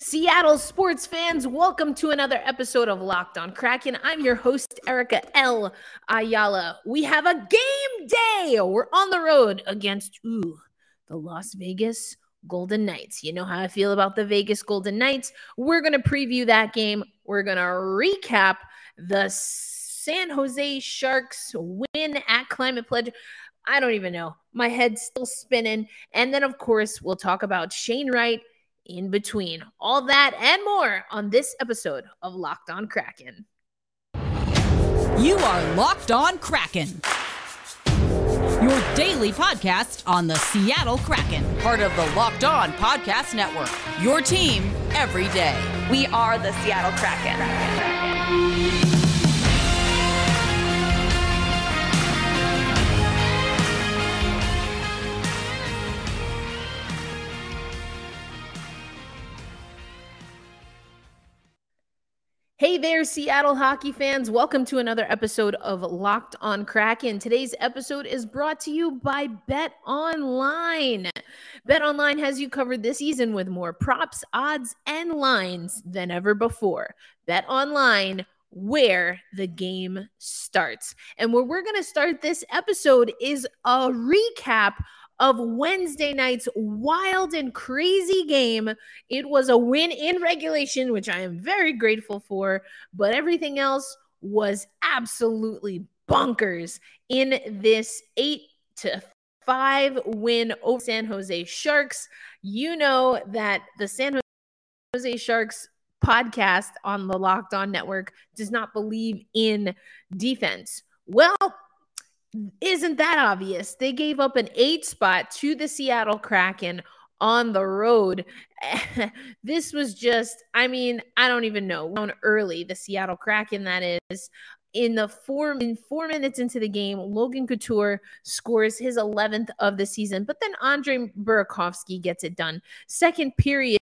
Seattle sports fans, welcome to another episode of Locked on Kraken. I'm your host, Erica L. Ayala. We have a game day. We're on the road against, ooh, the Las Vegas Golden Knights. You know how I feel about the Vegas Golden Knights. We're going to preview that game. We're going to recap the San Jose Sharks win at Climate Pledge. I don't even know. My head's still spinning. And then, of course, we'll talk about Shane Wright in between. All that and more on this episode of Locked On Kraken. You are Locked On Kraken. Your daily podcast on the Seattle Kraken, part of the Locked On Podcast Network. Your team every day. We are the Seattle Kraken. Kraken. Hey there, Seattle hockey fans. Welcome to another episode of Locked on Kraken. Today's episode is brought to you by Bet Online. Bet Online has you covered this season with more props, odds, and lines than ever before. Bet Online, where the game starts. And where we're going to start this episode is a recap of Wednesday night's wild and crazy game. It was a win in regulation, which I am very grateful for, but everything else was absolutely bonkers in this 8 to 5 win over San Jose Sharks. You know that the San Jose Sharks podcast on the Locked On Network does not believe in defense. Well, isn't that obvious? They gave up an eight spot to the Seattle Kraken on the road. this was just, I mean, I don't even know. Early, the Seattle Kraken, that is. In the four in four minutes into the game, Logan Couture scores his 11th of the season, but then Andre Burakovsky gets it done. Second period,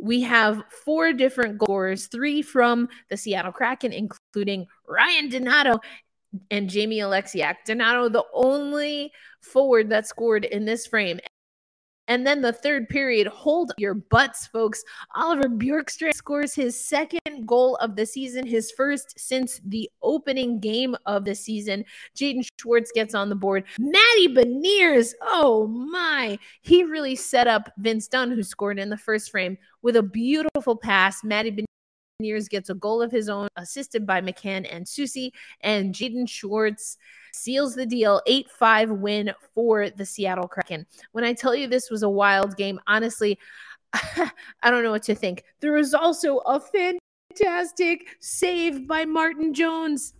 we have four different goals, three from the Seattle Kraken, including Ryan Donato and Jamie Oleksiak. Donato, the only forward that scored in this frame. And then the third period, hold your butts, folks. Oliver Bjorkstrand scores his second goal of the season, his first since the opening game of the season. Jaden Schwartz gets on the board. Matty Beniers, oh my. He really set up Vince Dunn, who scored in the first frame, with a beautiful pass. Matty Years gets a goal of his own, assisted by McCann and Soucy, and Jaden Schwartz seals the deal 8 5 win for the Seattle Kraken. When I tell you this was a wild game, honestly, I don't know what to think. There was also a fantastic save by Martin Jones.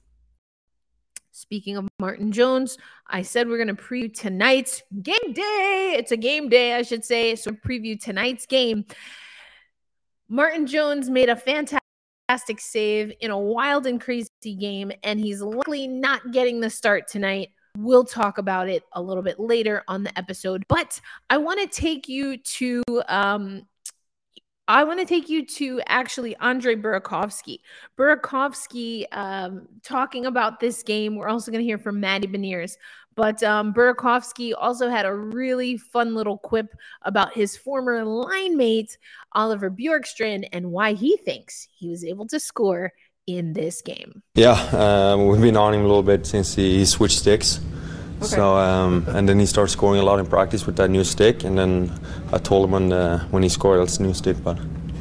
Speaking of Martin Jones, I said we're going to preview tonight's game day. It's a game day, I should say. So, preview tonight's game. Martin Jones made a fantastic fantastic save in a wild and crazy game, and he's likely not getting the start tonight. We'll talk about it a little bit later on the episode, but I want to take you to um, I want to take you to actually Andre Burakovsky. Burakovsky um, talking about this game. We're also going to hear from Matty Beniers. But um, Burakovsky also had a really fun little quip about his former line mate, Oliver Bjorkstrand, and why he thinks he was able to score in this game. Yeah, um, we've been on him a little bit since he switched sticks. Okay. So um, and then he started scoring a lot in practice with that new stick, and then I told him when uh, when he scored, that's a new stick, but.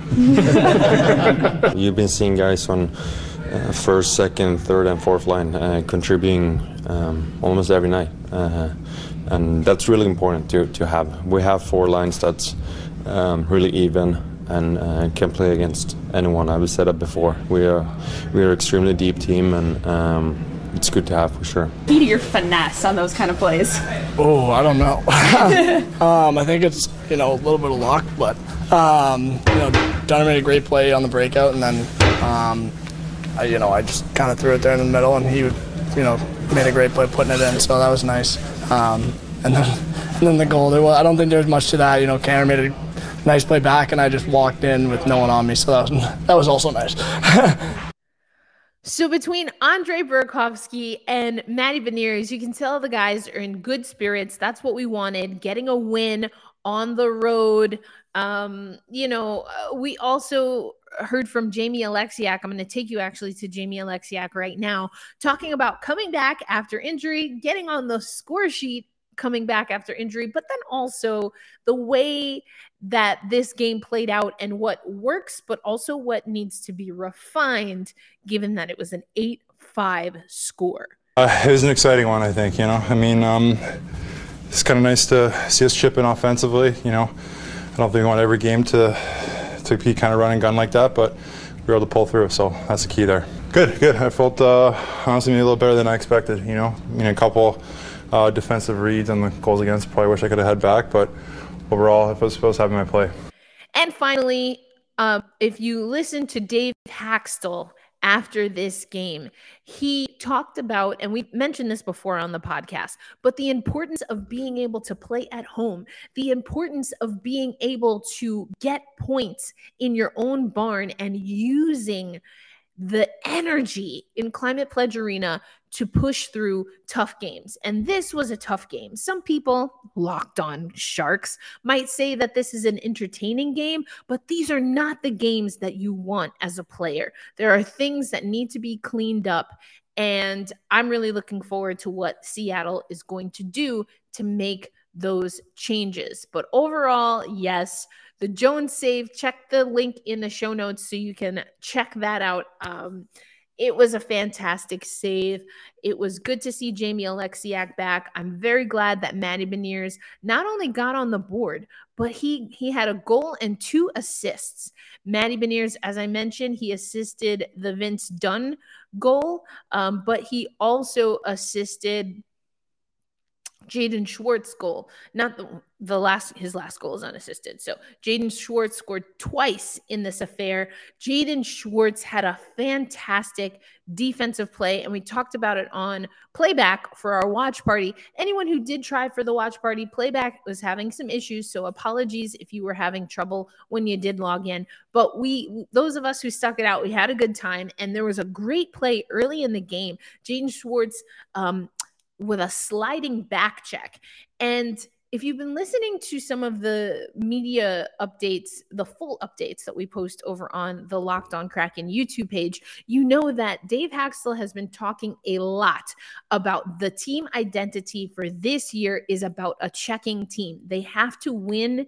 You've been seeing guys on uh, first, second, third, and fourth line uh, contributing um, almost every night, uh, and that's really important to, to have. We have four lines that's um, really even and uh, can play against anyone. I've said that before. We are we are extremely deep team, and um, it's good to have for sure. Key to your finesse on those kind of plays. Oh, I don't know. um, I think it's you know a little bit of luck, but um, you know, Dunn made a great play on the breakout, and then um, I, you know I just kind of threw it there in the middle, and he you know made a great play putting it in, so that was nice. Um, and then and then the goal. There was, I don't think there's much to that. You know, Cameron made a nice play back, and I just walked in with no one on me, so that was that was also nice. So between Andre Burakovsky and Matty Beniers, you can tell the guys are in good spirits. That's what we wanted. Getting a win on the road Um, you know, uh, we also heard from Jamie Oleksiak. I'm going to take you actually to Jamie Oleksiak right now, talking about coming back after injury, getting on the score sheet coming back after injury, but then also the way that this game played out and what works, but also what needs to be refined, given that it was an 8 5 score. Uh, it was an exciting one, I think. You know, I mean, um, it's kind of nice to see us chip in offensively. You know, I don't think we want every game to to be kind of running gun like that, but we were able to pull through. So that's the key there. Good, good. I felt uh, honestly a little better than I expected. You know, I mean, a couple uh, defensive reads and the goals against. Probably wish I could have had back, but overall, I was supposed to have my play. And finally, uh, if you listen to Dave Hakstol after this game, he talked about, and we've mentioned this before on the podcast, but the importance of being able to play at home, the importance of being able to get points in your own barn and using the energy in Climate Pledge Arena to push through tough games. And this was a tough game. Some people, locked on Sharks, might say that this is an entertaining game, but these are not the games that you want as a player. There are things that need to be cleaned up. And I'm really looking forward to what Seattle is going to do to make those changes. But overall, yes, the Jones save, check the link in the show notes so you can check that out. Um, it was a fantastic save. It was good to see Jamie Oleksiak back. I'm very glad that Matty Beniers not only got on the board, but he he had a goal and two assists. Matty Beniers, as I mentioned, he assisted the Vince Dunn goal, um, but he also assisted Jaden Schwartz goal, not the, the last his last goal is unassisted. So Jaden Schwartz scored twice in this affair. Jaden Schwartz had a fantastic defensive play, and we talked about it on playback for our watch party. Anyone who did try for the watch party, playback was having some issues. So apologies if you were having trouble when you did log in. But we those of us who stuck it out, we had a good time, and there was a great play early in the game. Jaden Schwartz um, with a sliding back check. And if you've been listening to some of the media updates, the full updates that we post over on the Locked On Kraken YouTube page, you know that Dave Hakstol has been talking a lot about the team identity for this year is about a checking team. They have to win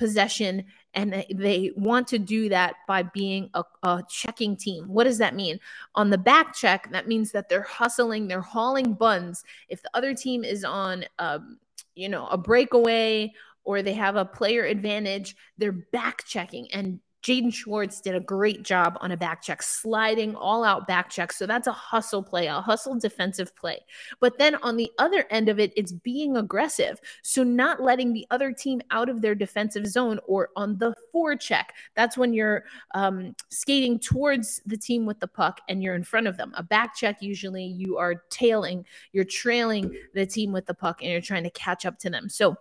possession and they want to do that by being a, a, checking team. What does that mean? On the back check, that means that they're hustling, they're hauling buns. If the other team is on, um, you know, a breakaway or they have a player advantage, they're back checking and Jaden Schwartz did a great job on a back check, sliding all out back check. So that's a hustle play, a hustle defensive play. But then on the other end of it, it's being aggressive. So not letting the other team out of their defensive zone or on the four forecheck. That's when you're um, skating towards the team with the puck and you're in front of them. A back check, usually you are tailing, you're trailing the team with the puck and you're trying to catch up to them. So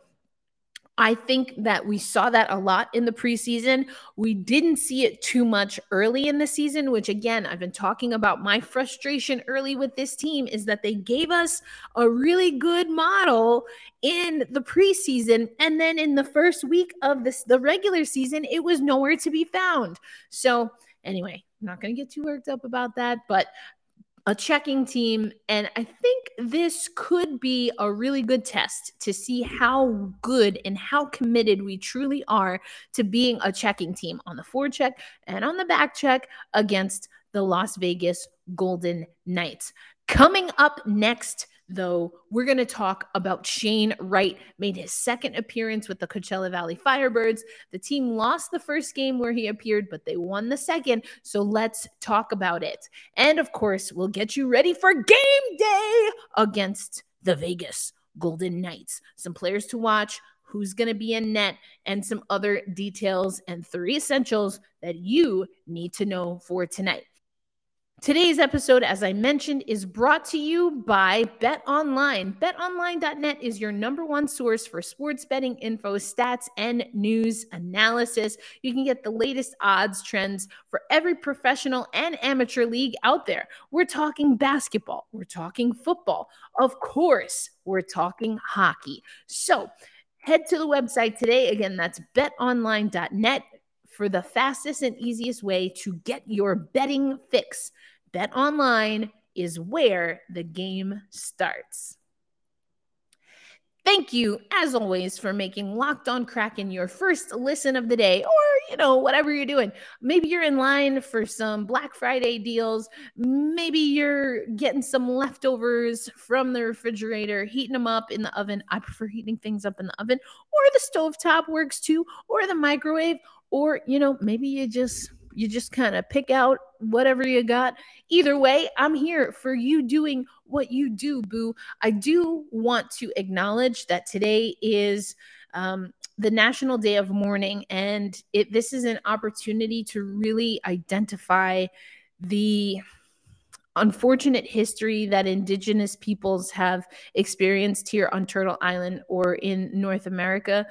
I think that we saw that a lot in the preseason. We didn't see it too much early in the season, which again, I've been talking about my frustration early with this team is that they gave us a really good model in the preseason and then in the first week of this the regular season it was nowhere to be found. So, anyway, I'm not going to get too worked up about that, but a checking team. And I think this could be a really good test to see how good and how committed we truly are to being a checking team on the forecheck and on the back check against the Las Vegas Golden Knights. Coming up next, though, we're going to talk about Shane Wright. Made his second appearance with the Coachella Valley Firebirds. The team lost the first game where he appeared, but they won the second. So let's talk about it. And of course, we'll get you ready for game day against the Vegas Golden Knights. Some players to watch, who's going to be in net, and some other details and three essentials that you need to know for tonight. Today's episode, as I mentioned, is brought to you by Bet Online. BetOnline.net is your number one source for sports betting info, stats, and news analysis. You can get the latest odds trends for every professional and amateur league out there. We're talking basketball, we're talking football, of course, we're talking hockey. So, Head to the website today. Again, that's betonline.net for the fastest and easiest way to get your betting fix. Bet online is where the game starts. Thank you, as always, for making Locked On Kraken your first listen of the day, or you know, whatever you're doing. Maybe you're in line for some Black Friday deals. Maybe you're getting some leftovers from the refrigerator, heating them up in the oven. I prefer heating things up in the oven, or the stove top works too, or the microwave, or you know, maybe you just you just kind of pick out whatever you got. Either way, I'm here for you doing what you do, boo. I do want to acknowledge that today is um, the National Day of Mourning, and it this is an opportunity to really identify the unfortunate history that indigenous peoples have experienced here on Turtle Island or in North America.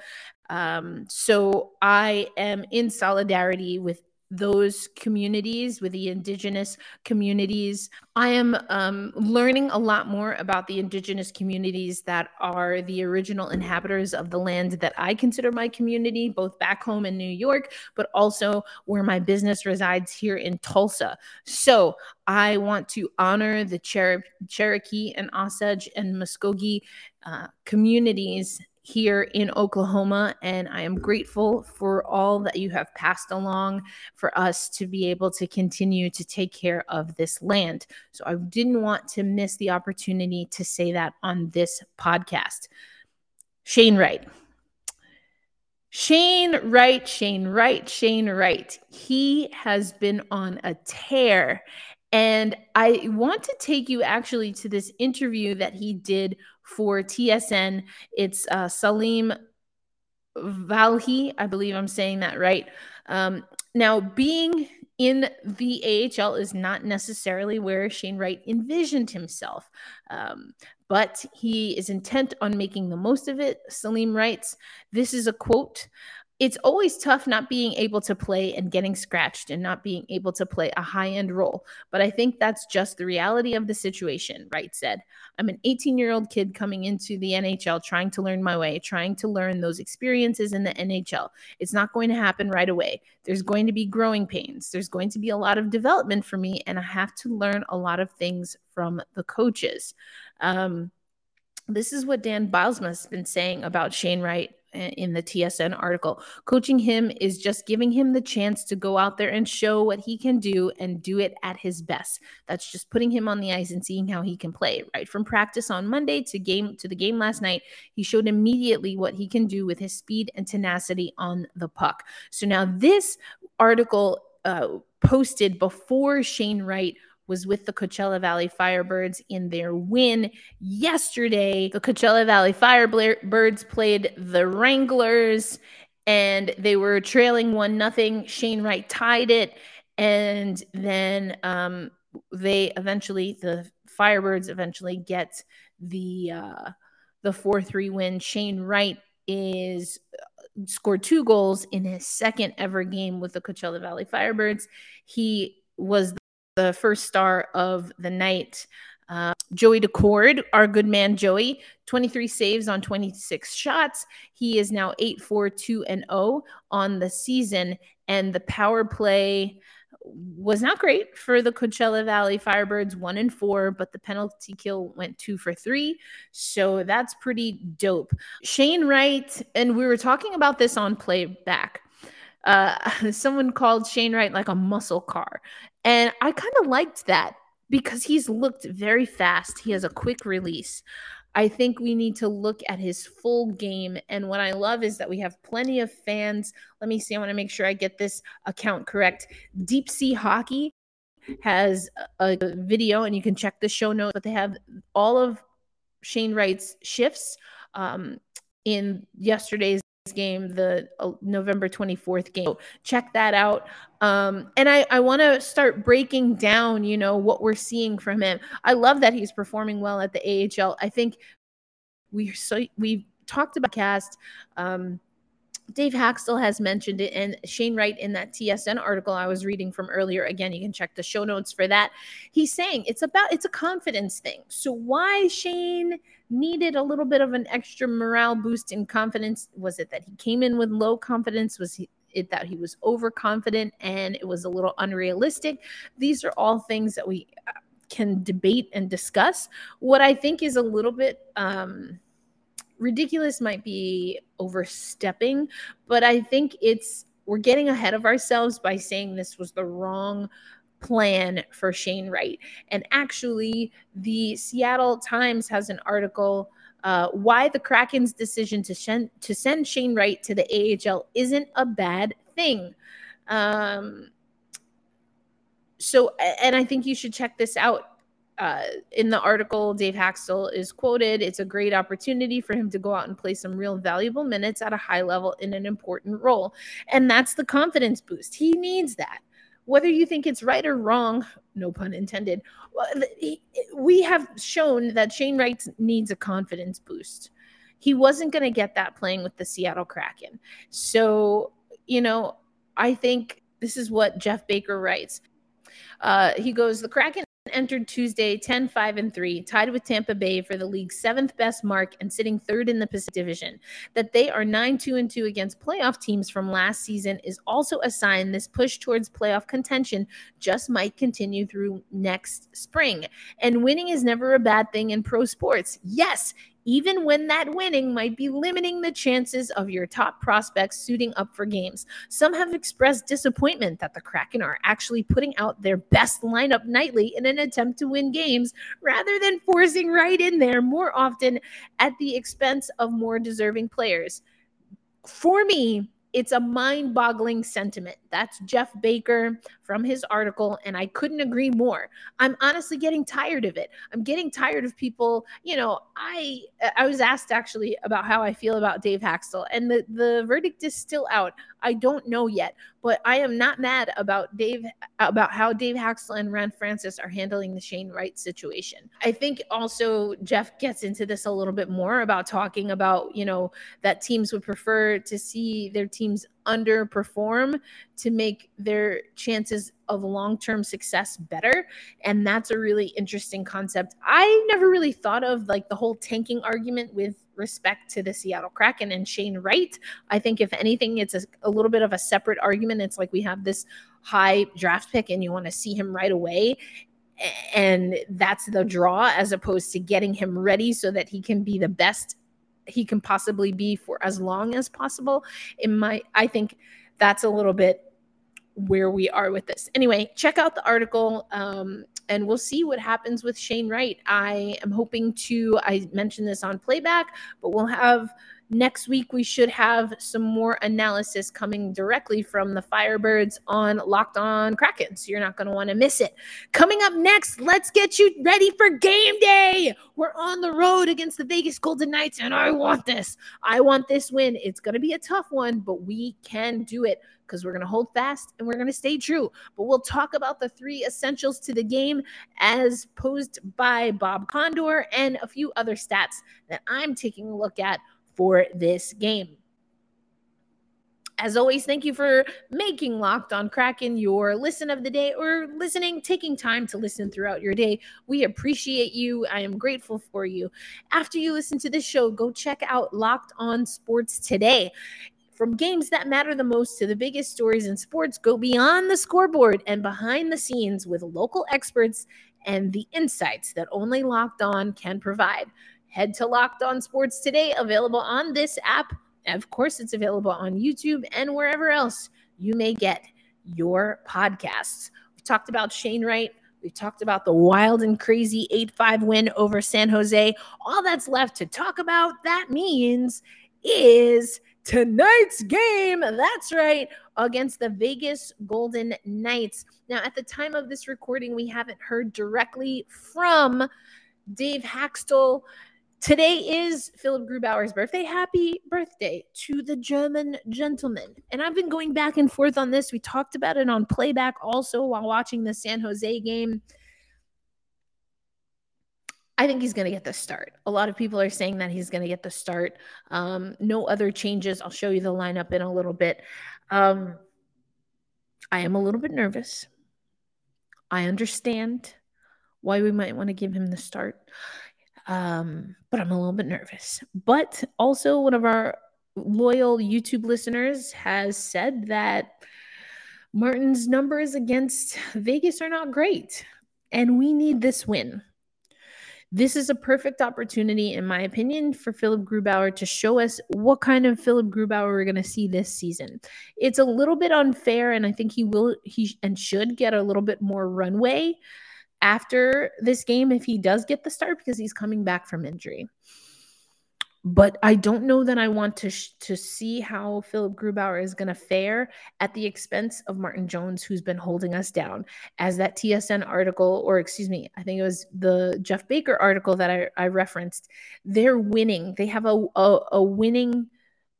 Um, so I am in solidarity with those communities, with the indigenous communities. I am um, learning a lot more about the indigenous communities that are the original inhabitants of the land that I consider my community, both back home in New York, but also where my business resides here in Tulsa. So I want to honor the Cher- Cherokee and Osage and Muskogee uh, communities here in Oklahoma. And I am grateful for all that you have passed along for us to be able to continue to take care of this land. So I didn't want to miss the opportunity to say that on this podcast. Shane Wright. Shane Wright, Shane Wright, Shane Wright. He has been on a tear. And I want to take you actually to this interview that he did for TSN. It's uh, Salim Valji, I believe I'm saying that right. Um, now, being in the AHL is not necessarily where Shane Wright envisioned himself, um, but he is intent on making the most of it. Salim writes, This is a quote it's always tough not being able to play and getting scratched and not being able to play a high end role. But I think that's just the reality of the situation, Wright said. I'm an 18 year old kid coming into the NHL trying to learn my way, trying to learn those experiences in the NHL. It's not going to happen right away. There's going to be growing pains, there's going to be a lot of development for me, and I have to learn a lot of things from the coaches. Um, this is what Dan Bylsma has been saying about Shane Wright in the TSN article. Coaching him is just giving him the chance to go out there and show what he can do and do it at his best. That's just putting him on the ice and seeing how he can play. Right from practice on Monday to game to the game last night, he showed immediately what he can do with his speed and tenacity on the puck. So now this article uh, posted before Shane Wright was with the Coachella Valley Firebirds in their win yesterday. The Coachella Valley Firebirds played the Wranglers and they were trailing one nothing. Shane Wright tied it, and then um, they eventually the Firebirds eventually get the uh, the four three win. Shane Wright is uh, scored two goals in his second ever game with the Coachella Valley Firebirds. He was the first star of the night. Uh, Joey Daccord, our good man Joey, 23 saves on 26 shots. He is now 8 4 2 and 0 on the season. And the power play was not great for the Coachella Valley Firebirds, 1 and 4, but the penalty kill went 2 for 3. So that's pretty dope. Shane Wright, and we were talking about this on playback. Uh, someone called Shane Wright like a muscle car. And I kind of liked that because he's looked very fast. He has a quick release. I think we need to look at his full game. And what I love is that we have plenty of fans. Let me see. I want to make sure I get this account correct. Deep Sea Hockey has a video, and you can check the show notes, but they have all of Shane Wright's shifts um, in yesterday's game, the uh, November 24th game. So check that out. Um, and I, I want to start breaking down, you know, what we're seeing from him. I love that he's performing well at the AHL. I think we so we talked about cast um, Dave Hakstol has mentioned it, and Shane Wright in that TSN article I was reading from earlier. Again, you can check the show notes for that. He's saying it's about it's a confidence thing. So why Shane needed a little bit of an extra morale boost in confidence? Was it that he came in with low confidence? Was it that he was overconfident and it was a little unrealistic? These are all things that we uh, can debate and discuss. What I think is a little bit um ridiculous might be overstepping, but I think it's we're getting ahead of ourselves by saying this was the wrong plan for Shane Wright. And actually, the Seattle Times has an article uh, why the Kraken's decision to, shen- to send Shane Wright to the AHL isn't a bad thing. Um, so, and I think you should check this out uh, in the article, Dave Hakstol is quoted. It's a great opportunity for him to go out and play some real valuable minutes at a high level in an important role. And that's the confidence boost. He needs that. Whether you think it's right or wrong, no pun intended, we have shown that Shane Wright needs a confidence boost. He wasn't going to get that playing with the Seattle Kraken. So, you know, I think this is what Jeff Baker writes. Uh, he goes, The Kraken entered Tuesday 10 5 and 3, tied with Tampa Bay for the league's seventh best mark and sitting third in the Pacific Division. That they are 9 2 and 2 against playoff teams from last season is also a sign this push towards playoff contention just might continue through next spring. And winning is never a bad thing in pro sports. Yes, even when that winning might be limiting the chances of your top prospects suiting up for games. Some have expressed disappointment that the Kraken are actually putting out their best lineup nightly in an attempt to win games rather than forcing Wright in there more often at the expense of more deserving players. For me, it's a mind boggling sentiment. That's Jeff Baker from his article, and I couldn't agree more. I'm honestly getting tired of it. I'm getting tired of people. You know, I I was asked actually about how I feel about Dave Hakstol, and the the verdict is still out. I don't know yet, but I am not mad about Dave about how Dave Hakstol and Ron Francis are handling the Shane Wright situation. I think also Jeff gets into this a little bit more about talking about you know that teams would prefer to see their teams underperform to make their chances of long-term success better and that's a really interesting concept i never really thought of like the whole tanking argument with respect to the seattle kraken and shane wright i think if anything it's a, a little bit of a separate argument it's like we have this high draft pick and you want to see him right away and that's the draw as opposed to getting him ready so that he can be the best he can possibly be for as long as possible. In my, I think that's a little bit where we are with this. Anyway, check out the article um, and we'll see what happens with Shane Wright. I am hoping to, I mentioned this on playback, but we'll have Next week, we should have some more analysis coming directly from the Firebirds on Locked On Kraken. So you're not going to want to miss it. Coming up next, let's get you ready for game day. We're on the road against the Vegas Golden Knights, and I want this. I want this win. It's going to be a tough one, but we can do it because we're going to hold fast and we're going to stay true. But we'll talk about the three essentials to the game as posed by Bob Condor and a few other stats that I'm taking a look at for this game. As always, thank you for making Locked on Kraken your listen of the day or listening, taking time to listen throughout your day. We appreciate you. I am grateful for you. After you listen to this show, go check out Locked on Sports today. From games that matter the most to the biggest stories in sports, go beyond the scoreboard and behind the scenes with local experts and the insights that only Locked On can provide. Head to Locked On Sports today, available on this app. Of course, it's available on YouTube and wherever else you may get your podcasts. We talked about Shane Wright. We talked about the wild and crazy 8 5 win over San Jose. All that's left to talk about, that means, is tonight's game. That's right, against the Vegas Golden Knights. Now, at the time of this recording, we haven't heard directly from Dave Hakstol Today is Philipp Grubauer's birthday. Happy birthday to the German gentleman. And I've been going back and forth on this. We talked about it on playback also while watching the San Jose game. I think he's going to get the start. A lot of people are saying that he's going to get the start. Um, no other changes. I'll show you the lineup in a little bit. Um, I am a little bit nervous. I understand why we might want to give him the start. Um, but I'm a little bit nervous. But also, one of our loyal YouTube listeners has said that Martin's numbers against Vegas are not great, and we need this win. This is a perfect opportunity, in my opinion, for Philip Grubauer to show us what kind of Philip Grubauer we're going to see this season. It's a little bit unfair, and I think he will, he and should get a little bit more runway after this game if he does get the start because he's coming back from injury. But I don't know that I want to sh- to see how Philip Grubauer is going to fare at the expense of Martin Jones, who's been holding us down. As that TSN article, or excuse me, I think it was the Jeff Baker article that I, I referenced. They're winning. They have a a, a winning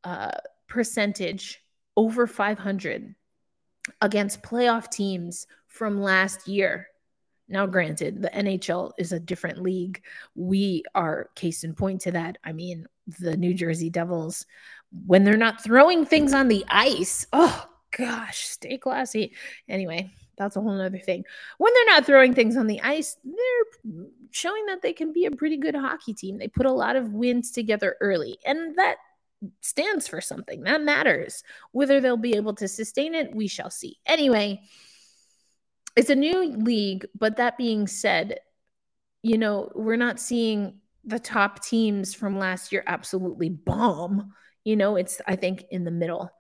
uh, percentage over 500 against playoff teams from last year. Now, granted, the NHL is a different league. We are case in point to that. I mean, the New Jersey Devils, when they're not throwing things on the ice, oh gosh, stay classy. Anyway, that's a whole other thing. When they're not throwing things on the ice, they're showing that they can be a pretty good hockey team. They put a lot of wins together early, and that stands for something. That matters. Whether they'll be able to sustain it, we shall see. Anyway, it's a new league, but that being said, you know, we're not seeing the top teams from last year absolutely bomb. You know, it's, I think, in the middle,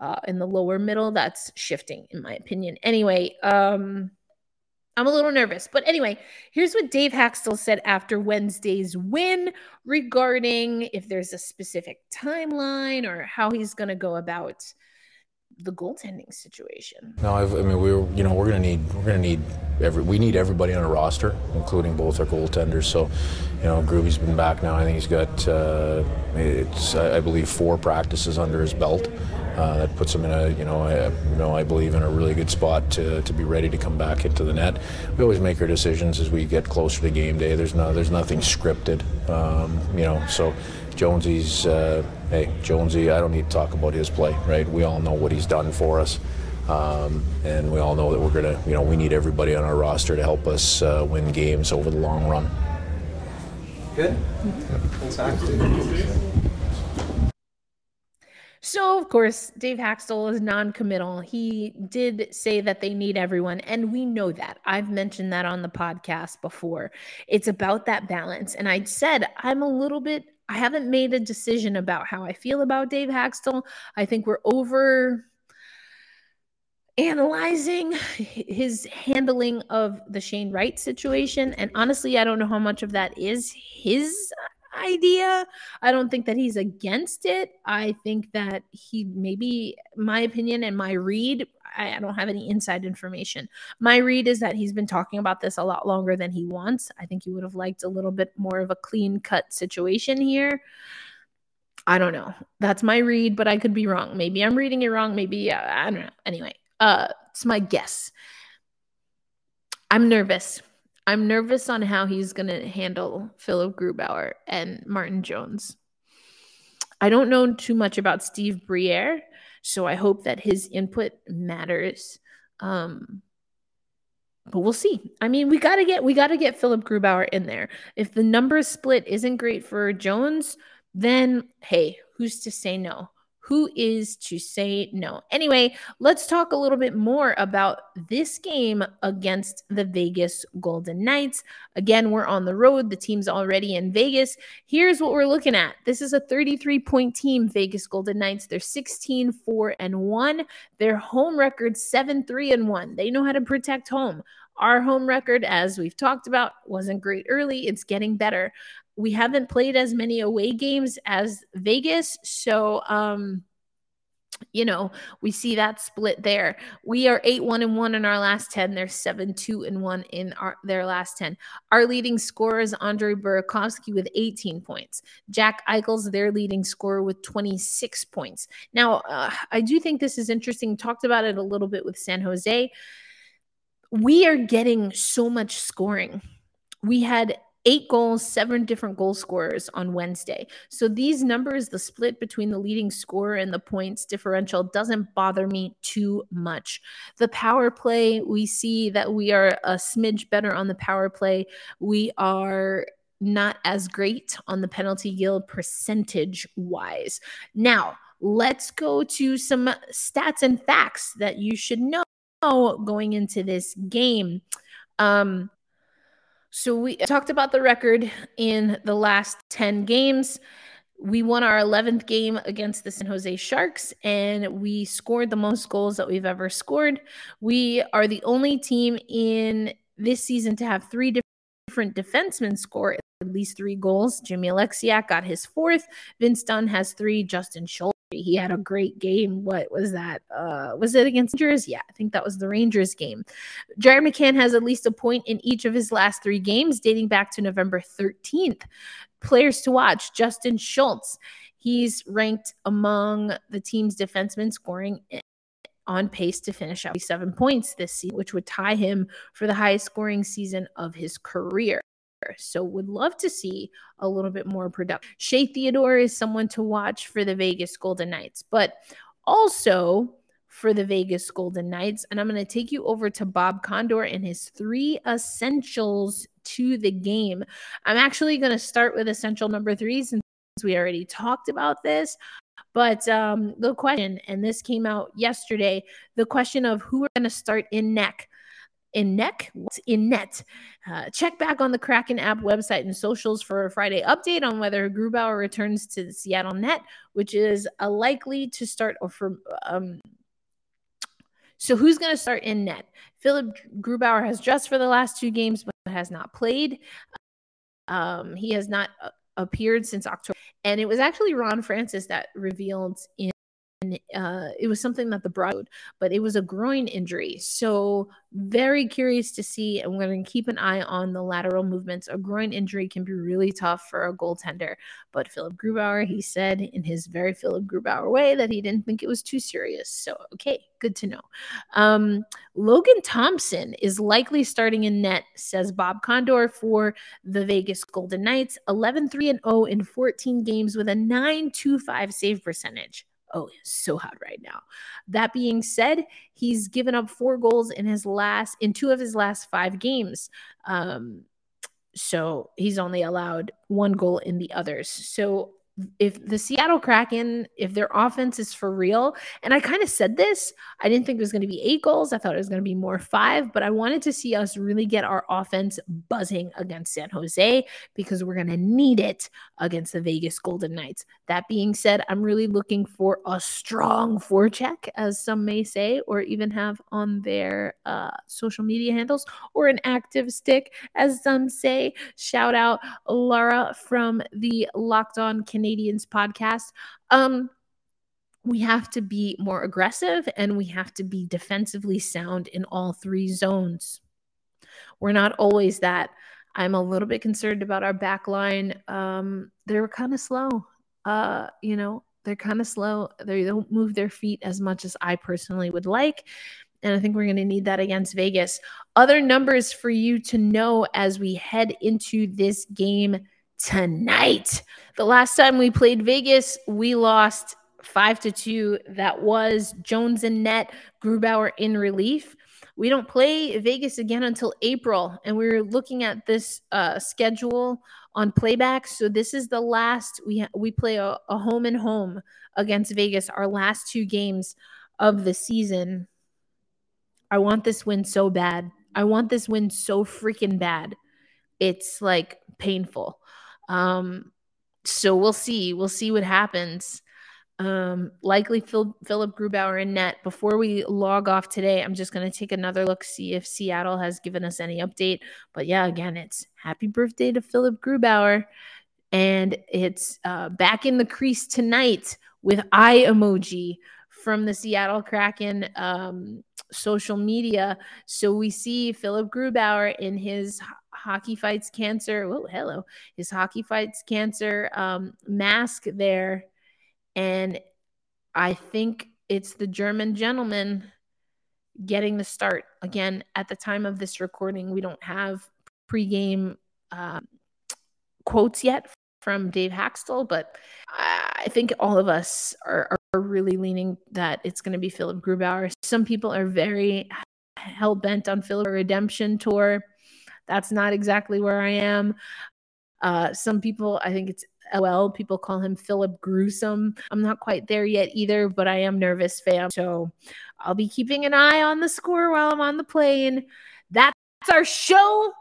uh, in the lower middle, that's shifting, in my opinion. Anyway, um, I'm a little nervous. But anyway, here's what Dave Hakstol said after Wednesday's win regarding if there's a specific timeline or how he's going to go about the goaltending situation. No, I've, i mean we're you know we're gonna need we're gonna need every we need everybody on a roster, including both our goaltenders. So, you know, Groovy's been back now. I think he's got uh, it's I believe four practices under his belt. Uh, that puts him in a you know I, you know I believe in a really good spot to, to be ready to come back into the net. We always make our decisions as we get closer to game day. There's no there's nothing scripted, um, you know. So Jonesy's. Uh, hey, Jonesy, I don't need to talk about his play, right? We all know what he's done for us. Um, and we all know that we're going to, you know, we need everybody on our roster to help us uh, win games over the long run. Good. So, of course, Dave Hakstol is non committal. He did say that they need everyone, and we know that. I've mentioned that on the podcast before. It's about that balance. And I said, I'm a little bit I haven't made a decision about how I feel about Dave Hakstol. I think we're over analyzing his handling of the Shane Wright situation. And honestly, I don't know how much of that is his idea. I don't think that he's against it. I think that he maybe my opinion and my read, I, I, don't have any inside information. My read is that he's been talking about this a lot longer than he wants. I think he would have liked a little bit more of a clean cut situation here. I don't know. That's my read, but I could be wrong. Maybe I'm reading it wrong. Maybe uh, I don't know. Anyway, uh, it's my guess. I'm nervous. I'm nervous on how he's going to handle Philip Grubauer and Martin Jones. I don't know too much about Steve Briere, so I hope that his input matters. Um, but we'll see. I mean, we gotta get we gotta get Philip Grubauer in there. If the number split isn't great for Jones, then hey, who's to say no? Who is to say no? Anyway, let's talk a little bit more about this game against the Vegas Golden Knights. Again, we're on the road. The team's already in Vegas. Here's what we're looking at. This is a 33 point team, Vegas Golden Knights. They're 16 4 and 1. Their home record 7 3 and 1. They know how to protect home. Our home record, as we've talked about, wasn't great early. It's getting better we haven't played as many away games as Vegas. So, um, you know, we see that split there. We are 8 1 and 1 in our last 10. They're 7 2 and 1 in our, their last 10. Our leading scorer is Andre Burakovsky with 18 points. Jack Eichel's their leading scorer with 26 points. Now, uh, I do think this is interesting. Talked about it a little bit with San Jose. We are getting so much scoring. We had eight goals, seven different goal scorers on Wednesday. So these numbers, the split between the leading scorer and the points differential, doesn't bother me too much. The power play, we see that we are a smidge better on the power play. We are not as great on the penalty yield percentage wise. Now, let's go to some stats and facts that you should know going into this game. Um, so we talked about the record in the last 10 games. We won our 11th game against the San Jose Sharks and we scored the most goals that we've ever scored. We are the only team in this season to have three different defensemen score at least three goals. Jimmy Oleksiak got his fourth. Vince Dunn has three. Justin Schultz he had a great game. What was that? Uh, was it against Rangers? Yeah, I think that was the Rangers game. Jared McCann has at least a point in each of his last three games, dating back to November 13th. Players to watch: Justin Schultz. He's ranked among the team's defensemen, scoring on pace to finish out seven points this season, which would tie him for the highest scoring season of his career. So would love to see a little bit more production. Shea Theodore is someone to watch for the Vegas Golden Knights, but also for the Vegas Golden Knights. And I'm going to take you over to Bob Condor and his three essentials to the game. I'm actually going to start with essential number three since we already talked about this. But um, the question, and this came out yesterday, the question of who are going to start in neck in neck in net. Uh, check back on the kraken app website and socials for a friday update on whether grubauer returns to the seattle net which is a likely to start or for um, so who's going to start in net? Philip grubauer has dressed for the last two games but has not played. Um, he has not uh, appeared since october and it was actually ron francis that revealed in uh, it was something that the broad, but it was a groin injury. So very curious to see, and we're going to keep an eye on the lateral movements. A groin injury can be really tough for a goaltender, but Philip Grubauer, he said in his very Philip Grubauer way that he didn't think it was too serious. So okay, good to know. Um, Logan Thompson is likely starting in net, says Bob Condor for the Vegas Golden Knights. 11 3 and 0 in 14 games with a 925 save percentage. Oh, so hot right now. That being said, he's given up four goals in his last in two of his last five games. Um, so he's only allowed one goal in the others. So if the Seattle Kraken, if their offense is for real, and I kind of said this, I didn't think it was going to be eight goals. I thought it was going to be more five, but I wanted to see us really get our offense buzzing against San Jose because we're going to need it against the Vegas Golden Knights. That being said, I'm really looking for a strong forecheck, as some may say, or even have on their uh, social media handles, or an active stick, as some say. Shout out Laura from the Locked On Canadian Canadiens podcast. Um, we have to be more aggressive and we have to be defensively sound in all three zones. We're not always that. I'm a little bit concerned about our back line. Um, they're kind of slow. Uh, you know, they're kind of slow. They don't move their feet as much as I personally would like. And I think we're going to need that against Vegas. Other numbers for you to know as we head into this game tonight. The last time we played Vegas, we lost five to two. That was Jones and net, Grubauer in relief. We don't play Vegas again until April, and we are looking at this uh, schedule on playback. So this is the last we ha- we play a, a home and home against Vegas. Our last two games of the season. I want this win so bad. I want this win so freaking bad. It's like painful. Um, so we'll see. We'll see what happens. Um, likely Phil, Philip Grubauer in net. Before we log off today, I'm just going to take another look, see if Seattle has given us any update. But yeah, again, it's happy birthday to Philip Grubauer. And it's uh, back in the crease tonight with eye emoji from the Seattle Kraken um, social media. So we see Philip Grubauer in his hockey fights cancer. Oh, hello, his hockey fights cancer um, mask there, and I think it's the German gentleman getting the start again. At the time of this recording, we don't have pregame uh, quotes yet from Dave Hakstol, but I think all of us are, are really leaning that it's going to be Philip Grubauer. Some people are very hell bent on Philip redemption tour. That's not exactly where I am. Uh, some people, I think it's LL. People call him Philip Gruesome. I'm not quite there yet either, but I am nervous, fam. So I'll be keeping an eye on the score while I'm on the plane. That's our show.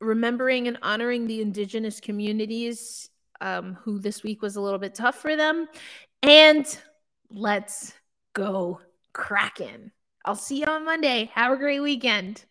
Remembering and honoring the indigenous communities um, who this week was a little bit tough for them. And let's go Kraken. I'll see you on Monday. Have a great weekend.